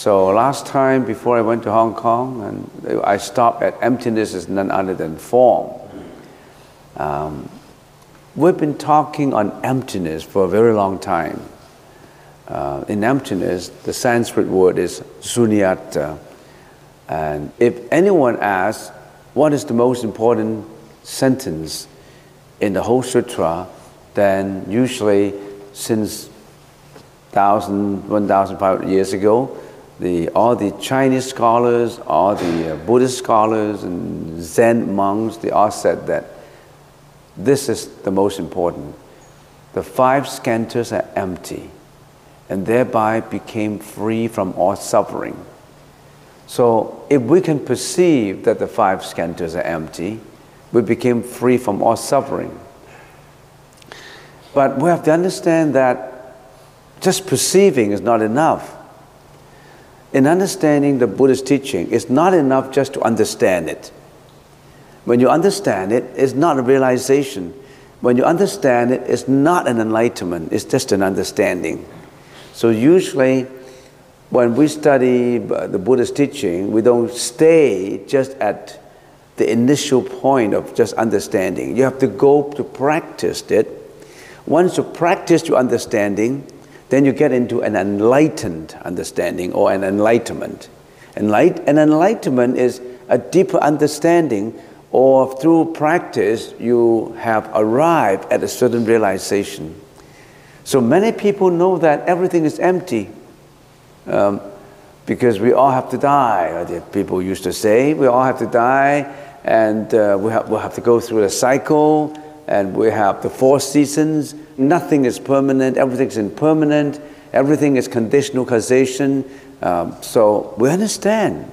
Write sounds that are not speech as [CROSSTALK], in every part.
So last time before I went to Hong Kong, and I stopped at emptiness is none other than form. Um, we've been talking on emptiness for a very long time. Uh, in emptiness, the Sanskrit word is sunyata. And if anyone asks, what is the most important sentence in the whole sutra, then usually since 1,000, 1,500 years ago, the, all the Chinese scholars, all the uh, Buddhist scholars and Zen monks, they all said that this is the most important. The five skandhas are empty and thereby became free from all suffering. So if we can perceive that the five skandhas are empty, we became free from all suffering. But we have to understand that just perceiving is not enough. In understanding the Buddhist teaching, it's not enough just to understand it. When you understand it, it's not a realization. When you understand it, it's not an enlightenment, it's just an understanding. So usually, when we study the Buddhist teaching, we don't stay just at the initial point of just understanding. You have to go to practice it. Once you practice your understanding, then you get into an enlightened understanding or an enlightenment. Enlight- an enlightenment is a deeper understanding, or through practice, you have arrived at a certain realization. So many people know that everything is empty um, because we all have to die. People used to say, we all have to die and uh, we we'll have to go through a cycle, and we have the four seasons. Nothing is permanent, everything is impermanent, everything is conditional causation. Um, so we understand.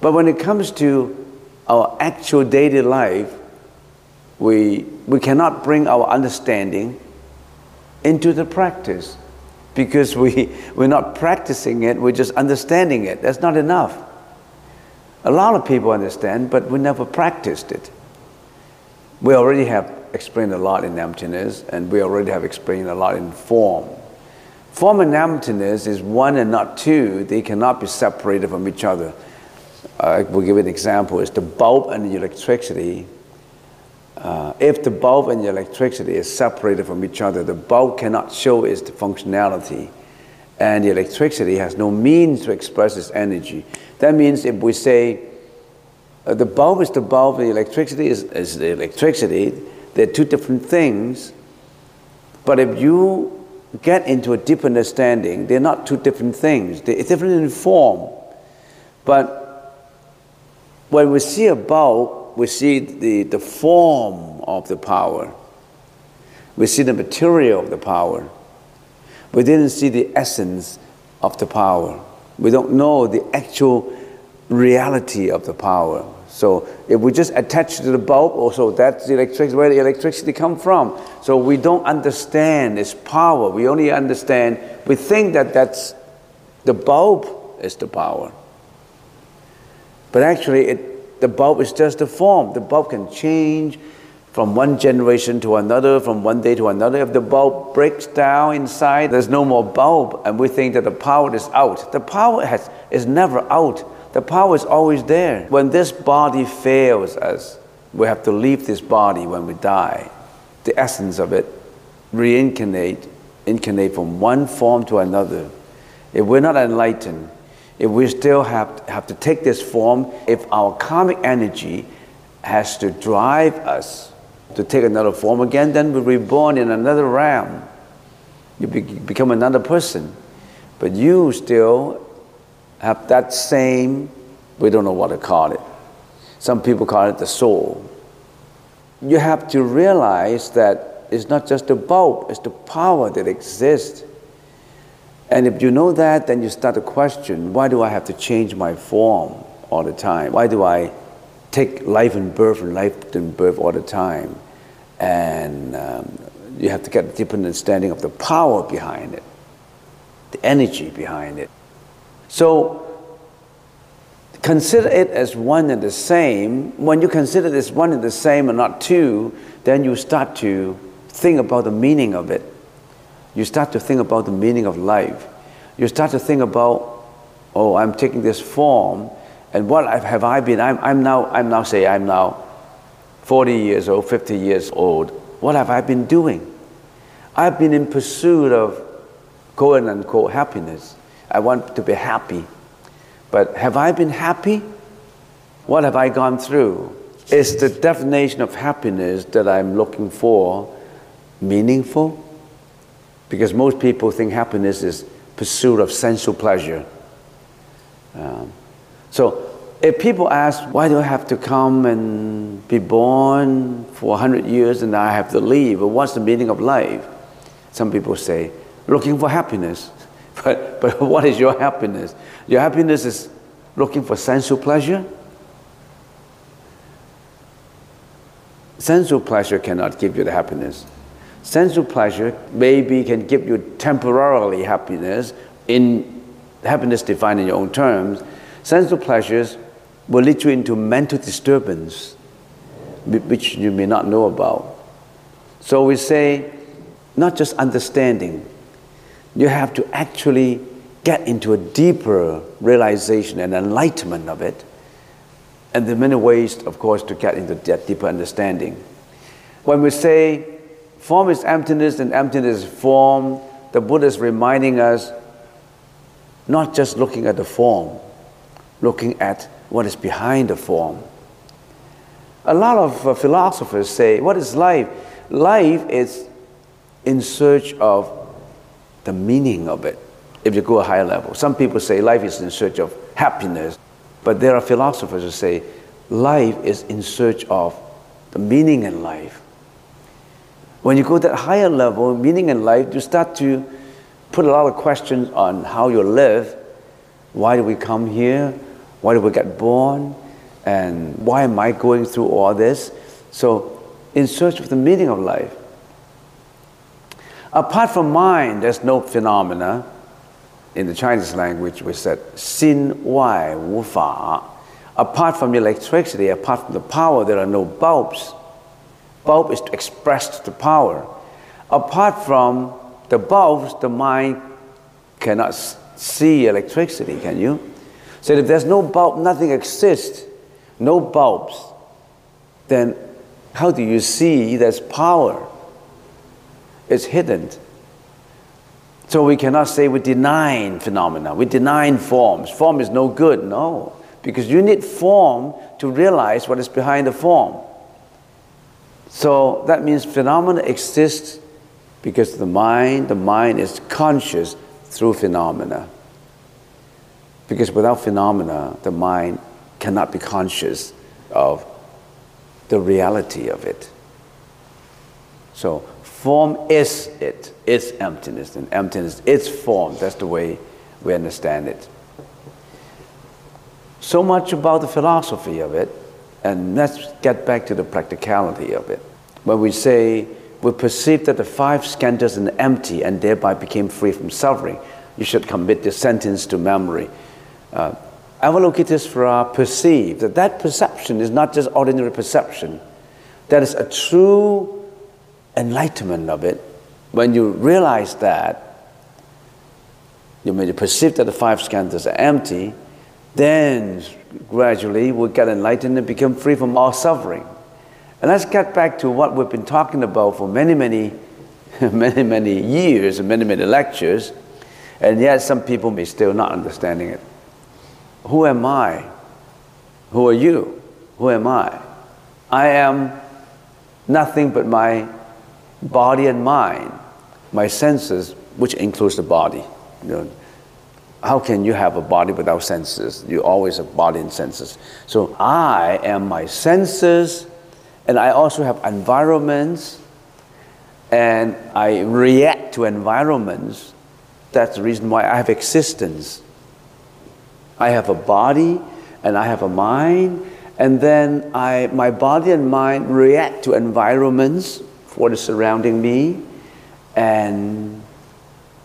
But when it comes to our actual daily life, we, we cannot bring our understanding into the practice because we, [LAUGHS] we're not practicing it, we're just understanding it. That's not enough. A lot of people understand, but we never practiced it. We already have explained a lot in emptiness, and we already have explained a lot in form. Form and emptiness is one and not two. They cannot be separated from each other. I will give an example. It's the bulb and the electricity. Uh, if the bulb and the electricity is separated from each other, the bulb cannot show its functionality, and the electricity has no means to express its energy. That means if we say uh, the bulb is the bulb, the electricity is, is the electricity, they're two different things. But if you get into a deep understanding, they're not two different things. They're different in form. But when we see a bulb, we see the, the form of the power. We see the material of the power. We didn't see the essence of the power. We don't know the actual reality of the power. So if we just attach to the bulb, also that's the electricity, where the electricity come from. So we don't understand its power. We only understand, we think that that's the bulb is the power. But actually, it, the bulb is just a form. The bulb can change from one generation to another, from one day to another. If the bulb breaks down inside, there's no more bulb, and we think that the power is out. The power has, is never out. The power is always there. When this body fails us, we have to leave this body when we die. The essence of it reincarnate, incarnate from one form to another. If we're not enlightened, if we still have, have to take this form, if our karmic energy has to drive us to take another form again, then we're reborn in another realm. You be, become another person. But you still have that same, we don't know what to call it. Some people call it the soul. You have to realize that it's not just the bulb, it's the power that exists. And if you know that, then you start to question why do I have to change my form all the time? Why do I take life and birth and life and birth all the time? and um, you have to get a deeper understanding of the power behind it, the energy behind it. So consider it as one and the same. When you consider this one and the same and not two, then you start to think about the meaning of it. You start to think about the meaning of life. You start to think about oh, I'm taking this form, and what have I been? I'm, I'm now, I'm now, say, I'm now 40 years old, 50 years old. What have I been doing? I've been in pursuit of quote unquote happiness. I want to be happy. But have I been happy? What have I gone through? Is the definition of happiness that I'm looking for meaningful? Because most people think happiness is pursuit of sensual pleasure. Um, so if people ask, why do I have to come and be born for 100 years and I have to leave? What's the meaning of life? Some people say, looking for happiness. [LAUGHS] But, but what is your happiness? Your happiness is looking for sensual pleasure? Sensual pleasure cannot give you the happiness. Sensual pleasure maybe can give you temporarily happiness, in happiness defined in your own terms. Sensual pleasures will lead you into mental disturbance, which you may not know about. So we say, not just understanding, you have to actually get into a deeper realization and enlightenment of it and there are many ways, of course, to get into that deeper understanding. When we say form is emptiness and emptiness is form, the Buddha is reminding us not just looking at the form, looking at what is behind the form. A lot of uh, philosophers say, What is life? Life is in search of the meaning of it, if you go a higher level. Some people say life is in search of happiness. But there are philosophers who say life is in search of the meaning in life. When you go to that higher level, meaning in life, you start to put a lot of questions on how you live. Why do we come here? Why do we get born? And why am I going through all this? So, in search of the meaning of life. Apart from mind, there's no phenomena in the Chinese language, we said, Xin Wai Wu Fa. Apart from electricity, apart from the power, there are no bulbs. Bulb is to express the power. Apart from the bulbs, the mind cannot see electricity, can you? So if there's no bulb, nothing exists, no bulbs, then how do you see there's power? It's hidden. So we cannot say we deny phenomena, we deny forms. Form is no good, no. Because you need form to realize what is behind the form. So that means phenomena exist because the mind, the mind is conscious through phenomena. Because without phenomena, the mind cannot be conscious of the reality of it. So Form is it, it's emptiness, and emptiness is form. That's the way we understand it. So much about the philosophy of it, and let's get back to the practicality of it. When we say we perceive that the five skandhas are empty and thereby became free from suffering, you should commit this sentence to memory. Uh, Avalokitesvara perceive that that perception is not just ordinary perception, that is a true enlightenment of it, when you realize that, you may perceive that the five skandhas are empty, then gradually we get enlightened and become free from all suffering. And let's get back to what we've been talking about for many, many, [LAUGHS] many, many years and many, many lectures, and yet some people may still not understanding it. Who am I? Who are you? Who am I? I am nothing but my body and mind, my senses, which includes the body. You know, how can you have a body without senses? You always have body and senses. So I am my senses, and I also have environments, and I react to environments. That's the reason why I have existence. I have a body, and I have a mind, and then I, my body and mind react to environments what is surrounding me, and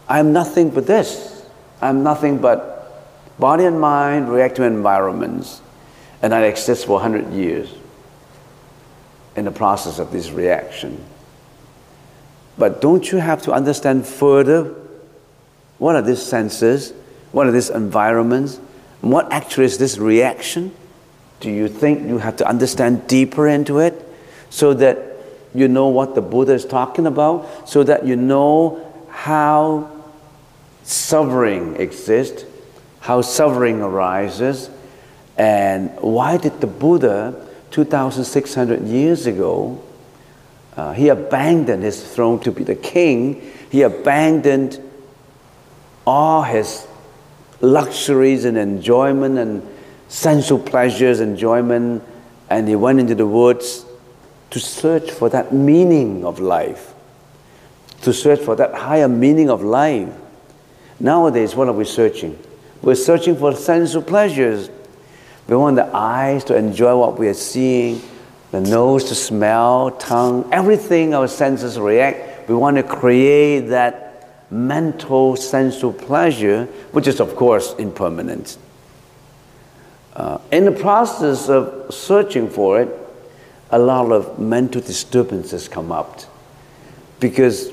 I'm nothing but this. I'm nothing but body and mind react to environments, and I exist for 100 years in the process of this reaction. But don't you have to understand further what are these senses? What are these environments? What actually is this reaction? Do you think you have to understand deeper into it so that you know what the Buddha is talking about, so that you know how suffering exists, how suffering arises, and why did the Buddha, 2,600 years ago, uh, he abandoned his throne to be the king, he abandoned all his luxuries and enjoyment and sensual pleasures, enjoyment, and he went into the woods to search for that meaning of life, to search for that higher meaning of life. Nowadays, what are we searching? We're searching for sensual pleasures. We want the eyes to enjoy what we are seeing, the nose to smell, tongue, everything our senses react. We want to create that mental sensual pleasure, which is, of course, impermanent. Uh, in the process of searching for it, a lot of mental disturbances come up because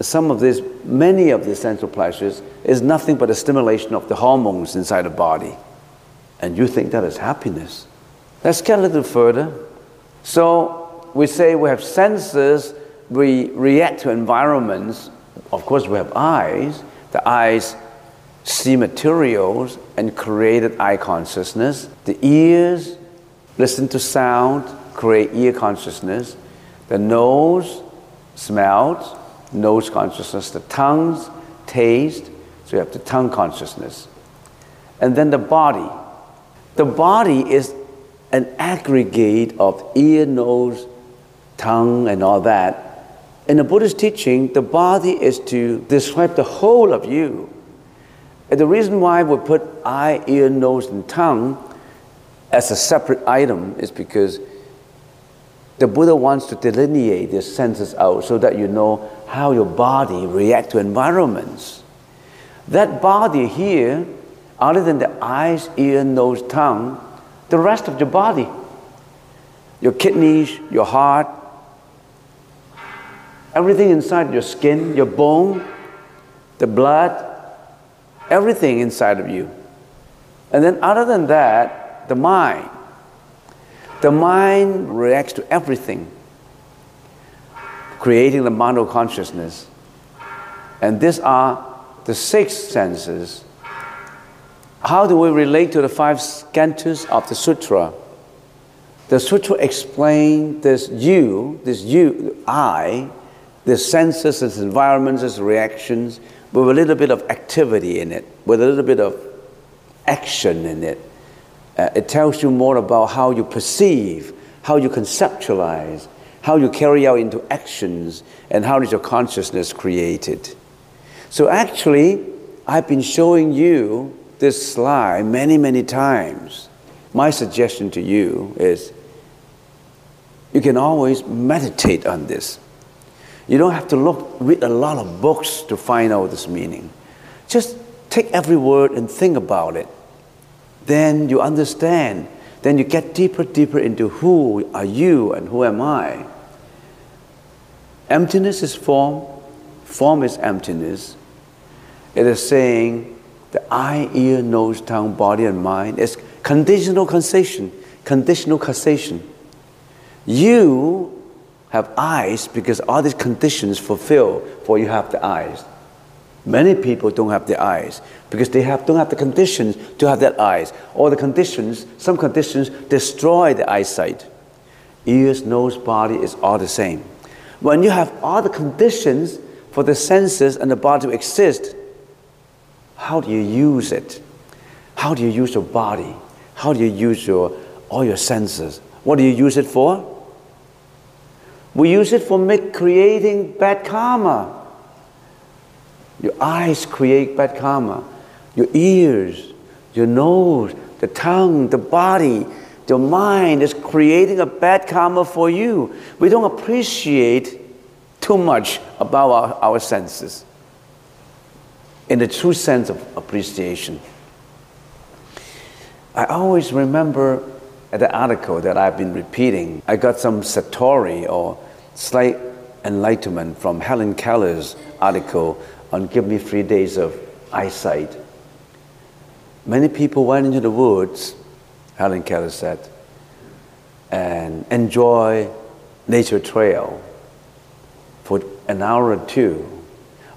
some of this, many of these sensual pleasures is nothing but a stimulation of the hormones inside the body. And you think that is happiness. Let's get a little further. So we say we have senses, we react to environments. Of course, we have eyes. The eyes see materials and created eye consciousness. The ears listen to sound, create ear consciousness. The nose smells, nose consciousness. The tongues taste, so you have the tongue consciousness. And then the body. The body is an aggregate of ear, nose, tongue, and all that. In the Buddhist teaching, the body is to describe the whole of you. And the reason why we put eye, ear, nose, and tongue as a separate item is because the Buddha wants to delineate the senses out so that you know how your body react to environments. That body here, other than the eyes, ear, nose, tongue, the rest of your body, your kidneys, your heart, everything inside your skin, your bone, the blood, everything inside of you. And then, other than that, the mind. The mind reacts to everything, creating the mental consciousness. And these are the six senses. How do we relate to the five skandhas of the sutra? The sutra explains this you, this you, I, the senses, its environments, its reactions, with a little bit of activity in it, with a little bit of action in it. Uh, it tells you more about how you perceive, how you conceptualize, how you carry out into actions, and how is your consciousness created. So actually, I've been showing you this slide many, many times. My suggestion to you is you can always meditate on this. You don't have to look, read a lot of books to find out this meaning. Just take every word and think about it. Then you understand. Then you get deeper, deeper into who are you and who am I. Emptiness is form, form is emptiness. It is saying the eye, ear, nose, tongue, body, and mind is conditional causation. Conditional causation. You have eyes because all these conditions fulfill for you have the eyes. Many people don't have the eyes because they have, don't have the conditions to have that eyes. Or the conditions, some conditions destroy the eyesight. Ears, nose, body is all the same. When you have all the conditions for the senses and the body to exist, how do you use it? How do you use your body? How do you use your, all your senses? What do you use it for? We use it for make, creating bad karma. Your eyes create bad karma. Your ears, your nose, the tongue, the body, your mind is creating a bad karma for you. We don't appreciate too much about our, our senses in the true sense of appreciation. I always remember the article that I've been repeating, I got some satori or slight enlightenment from Helen Keller's article on Give Me Three Days of Eyesight. Many people went into the woods, Helen Keller said, and enjoy nature trail for an hour or two,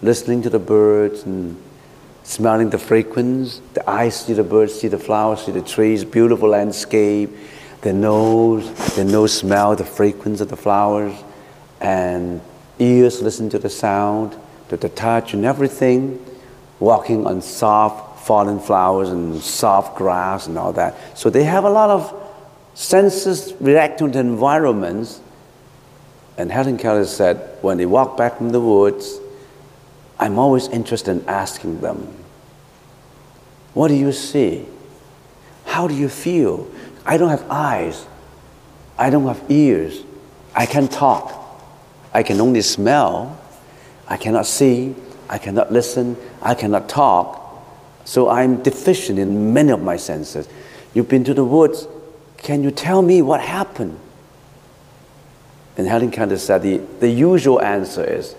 listening to the birds and smelling the fragrance. The eyes see the birds, see the flowers, see the trees, beautiful landscape. The nose, the nose smell the fragrance of the flowers, and ears listen to the sound, to the touch and everything. Walking on soft fallen flowers and soft grass and all that. So they have a lot of senses react to environments. And Helen Keller said, when they walk back from the woods, I'm always interested in asking them, What do you see? How do you feel? I don't have eyes. I don't have ears. I can't talk. I can only smell. I cannot see. I cannot listen. I cannot talk. So I'm deficient in many of my senses. You've been to the woods. Can you tell me what happened? And Helen Keller said the, the usual answer is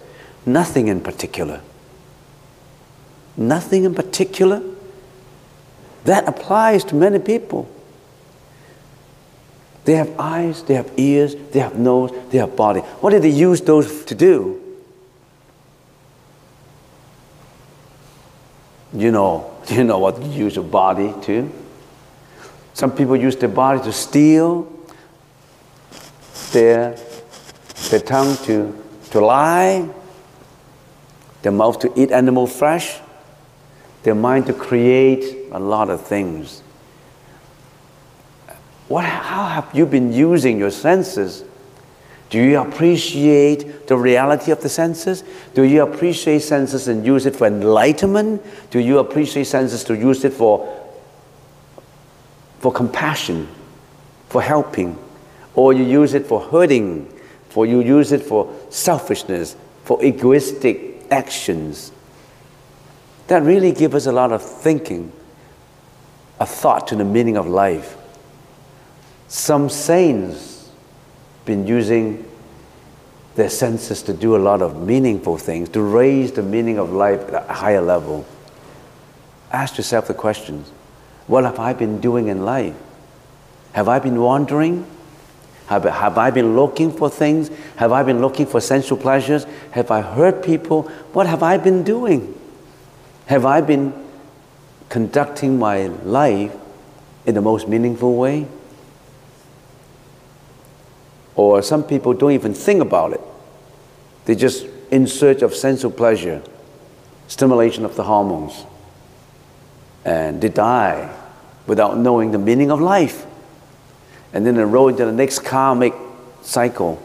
nothing in particular. Nothing in particular. That applies to many people. They have eyes, they have ears, they have nose, they have body. What did they use those to do? You know, [LAUGHS] you know what you use your body to? Some people use their body to steal, their, their tongue to, to lie, their mouth to eat animal flesh, their mind to create a lot of things. What, how have you been using your senses? Do you appreciate the reality of the senses? Do you appreciate senses and use it for enlightenment? Do you appreciate senses to use it for, for compassion, for helping? Or you use it for hurting? For you use it for selfishness, for egoistic actions? That really gives us a lot of thinking, a thought to the meaning of life. Some saints been using their senses to do a lot of meaningful things, to raise the meaning of life at a higher level. Ask yourself the questions What have I been doing in life? Have I been wandering? Have, have I been looking for things? Have I been looking for sensual pleasures? Have I hurt people? What have I been doing? Have I been conducting my life in the most meaningful way? Or some people don't even think about it. They're just in search of sensual pleasure, stimulation of the hormones. And they die without knowing the meaning of life. And then they roll into the next karmic cycle.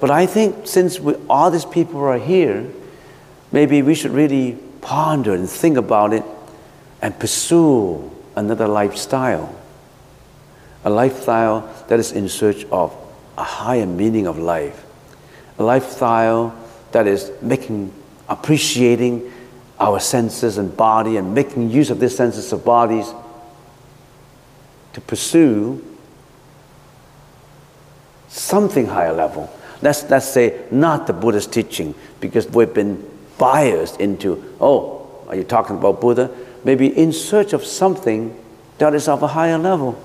But I think since we, all these people are here, maybe we should really ponder and think about it and pursue another lifestyle a lifestyle that is in search of a higher meaning of life, a lifestyle that is making, appreciating our senses and body and making use of these senses of bodies to pursue something higher level. Let's, let's say not the Buddha's teaching because we've been biased into, oh, are you talking about Buddha? Maybe in search of something that is of a higher level.